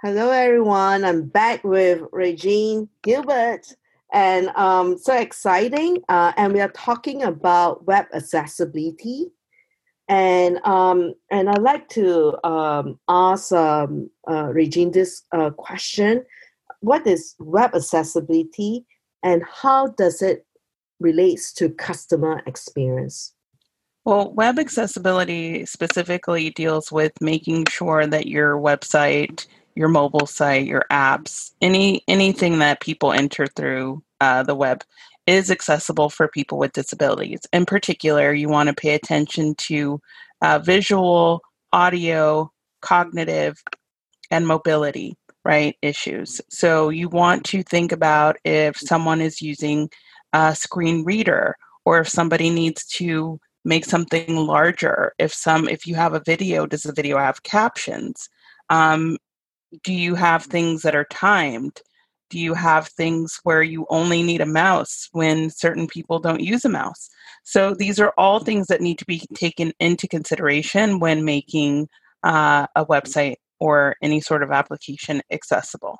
Hello, everyone. I'm back with Regine Gilbert, and um, so exciting. Uh, and we are talking about web accessibility, and um, and I'd like to um, ask um, uh, Regine this uh, question: What is web accessibility, and how does it relates to customer experience? Well, web accessibility specifically deals with making sure that your website your mobile site, your apps, any anything that people enter through uh, the web is accessible for people with disabilities. In particular, you want to pay attention to uh, visual, audio, cognitive, and mobility right issues. So you want to think about if someone is using a screen reader or if somebody needs to make something larger if some if you have a video does the video have captions um, do you have things that are timed? Do you have things where you only need a mouse when certain people don't use a mouse? So these are all things that need to be taken into consideration when making uh, a website or any sort of application accessible.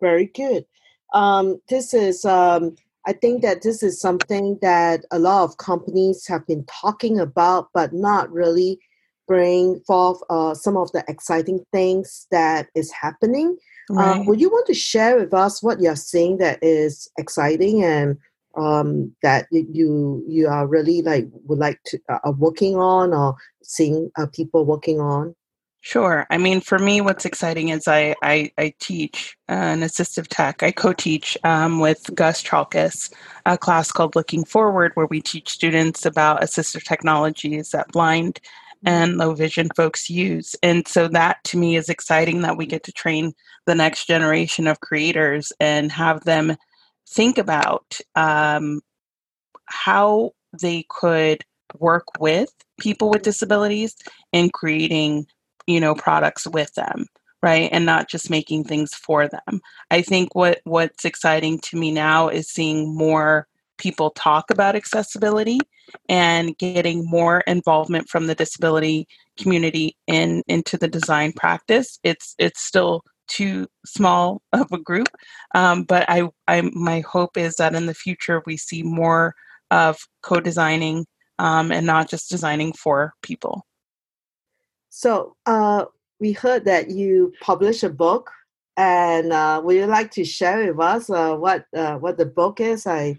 Very good. Um, this is, um, I think that this is something that a lot of companies have been talking about, but not really bring forth uh, some of the exciting things that is happening. Uh, right. Uh, would you want to share with us what you're seeing that is exciting and um, that you you are really like would like to uh, are working on or seeing uh, people working on? Sure. I mean, for me, what's exciting is I I, I teach an assistive tech. I co-teach um, with Gus Chalkias a class called Looking Forward, where we teach students about assistive technologies that blind and low vision folks use. And so that to me is exciting that we get to train the next generation of creators and have them think about um, how they could work with people with disabilities in creating you know products with them right and not just making things for them i think what what's exciting to me now is seeing more people talk about accessibility and getting more involvement from the disability community in into the design practice. It's it's still too small of a group, um, but I, I my hope is that in the future we see more of co-designing um, and not just designing for people. So uh, we heard that you published a book, and uh, would you like to share with us uh, what uh, what the book is? I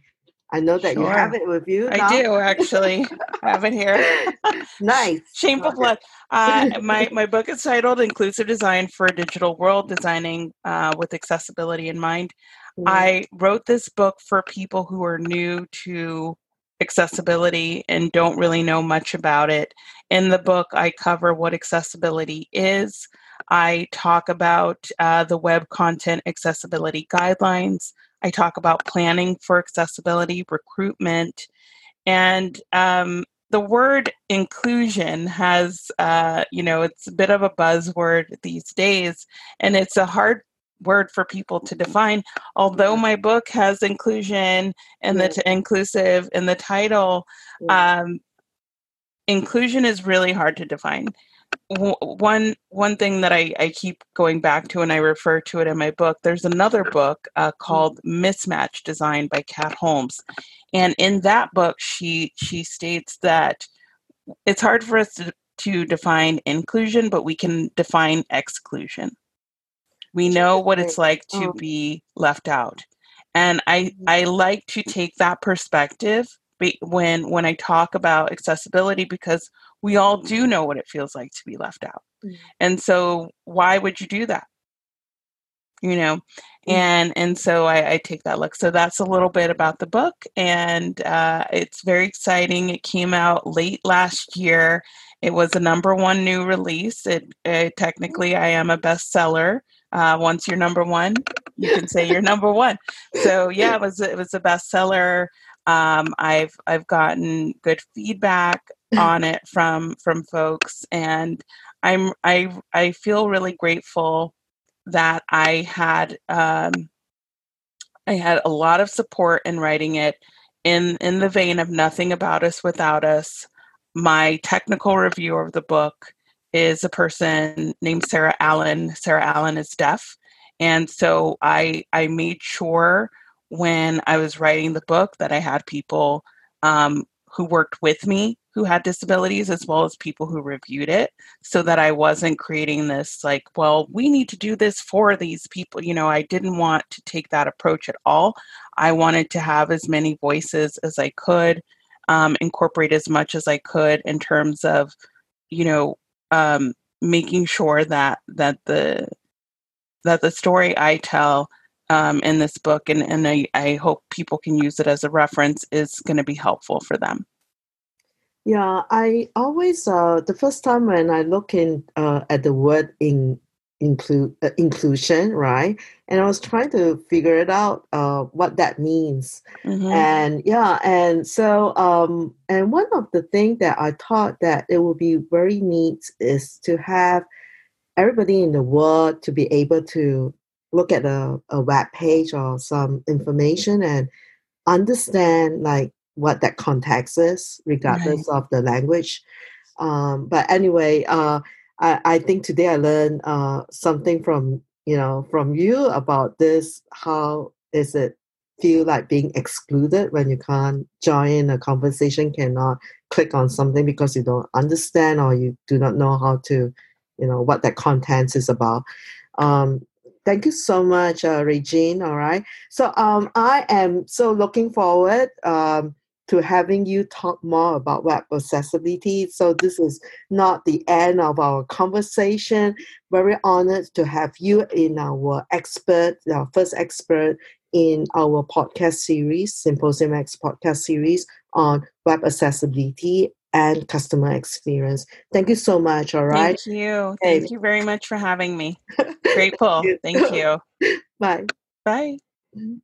I know that sure. you have it with you. I do actually have it here. nice. Shameful blood. Uh, my my book is titled "Inclusive Design for a Digital World: Designing uh, with Accessibility in Mind." Mm. I wrote this book for people who are new to accessibility and don't really know much about it. In the book, I cover what accessibility is. I talk about uh, the web content accessibility guidelines. I talk about planning for accessibility, recruitment, and um, the word inclusion has, uh, you know, it's a bit of a buzzword these days, and it's a hard word for people to define. Although my book has inclusion and the t- inclusive in the title, um, inclusion is really hard to define one one thing that I, I keep going back to and I refer to it in my book, there's another book uh, called Mismatch Design by Kat Holmes. And in that book she she states that it's hard for us to, to define inclusion, but we can define exclusion. We know what it's like to um be left out. And I I like to take that perspective when when I talk about accessibility because we all do know what it feels like to be left out. Mm-hmm. And so why would you do that? You know, mm-hmm. and and so I, I, take that look. So that's a little bit about the book, and uh, it's very exciting. It came out late last year. It was a number one new release. It, it technically I am a bestseller. Uh, once you're number one, you can say you're number one. So yeah, it was it was a bestseller. Um, I've I've gotten good feedback on it from from folks, and I'm I I feel really grateful that I had um, I had a lot of support in writing it in in the vein of nothing about us without us. My technical review of the book is a person named Sarah Allen. Sarah Allen is deaf. And so I I made sure when I was writing the book that I had people um, who worked with me who had disabilities as well as people who reviewed it so that I wasn't creating this like, well, we need to do this for these people. You know, I didn't want to take that approach at all. I wanted to have as many voices as I could, um, incorporate as much as I could in terms of, you know, um, making sure that that the that the story I tell um, in this book, and, and I, I hope people can use it as a reference, is going to be helpful for them. Yeah, I always uh, the first time when I look in uh, at the word in include uh, inclusion, right? And I was trying to figure it out uh, what that means. Mm-hmm. And yeah, and so um, and one of the things that I thought that it would be very neat is to have everybody in the world to be able to look at a, a web page or some information and understand like what that context is, regardless right. of the language. Um, but anyway, uh, I, I, think today I learned uh, something from you know from you about this. How is it feel like being excluded when you can't join a conversation, cannot click on something because you don't understand or you do not know how to, you know, what that content is about. Um, thank you so much, uh, Regine. All right. So um, I am so looking forward. Um, to having you talk more about web accessibility. So this is not the end of our conversation. Very honored to have you in our expert, our first expert in our podcast series, Symposium X podcast series on web accessibility and customer experience. Thank you so much. All right. Thank you. Thank you very much for having me. Grateful. Thank you. Bye. Bye. Mm-hmm.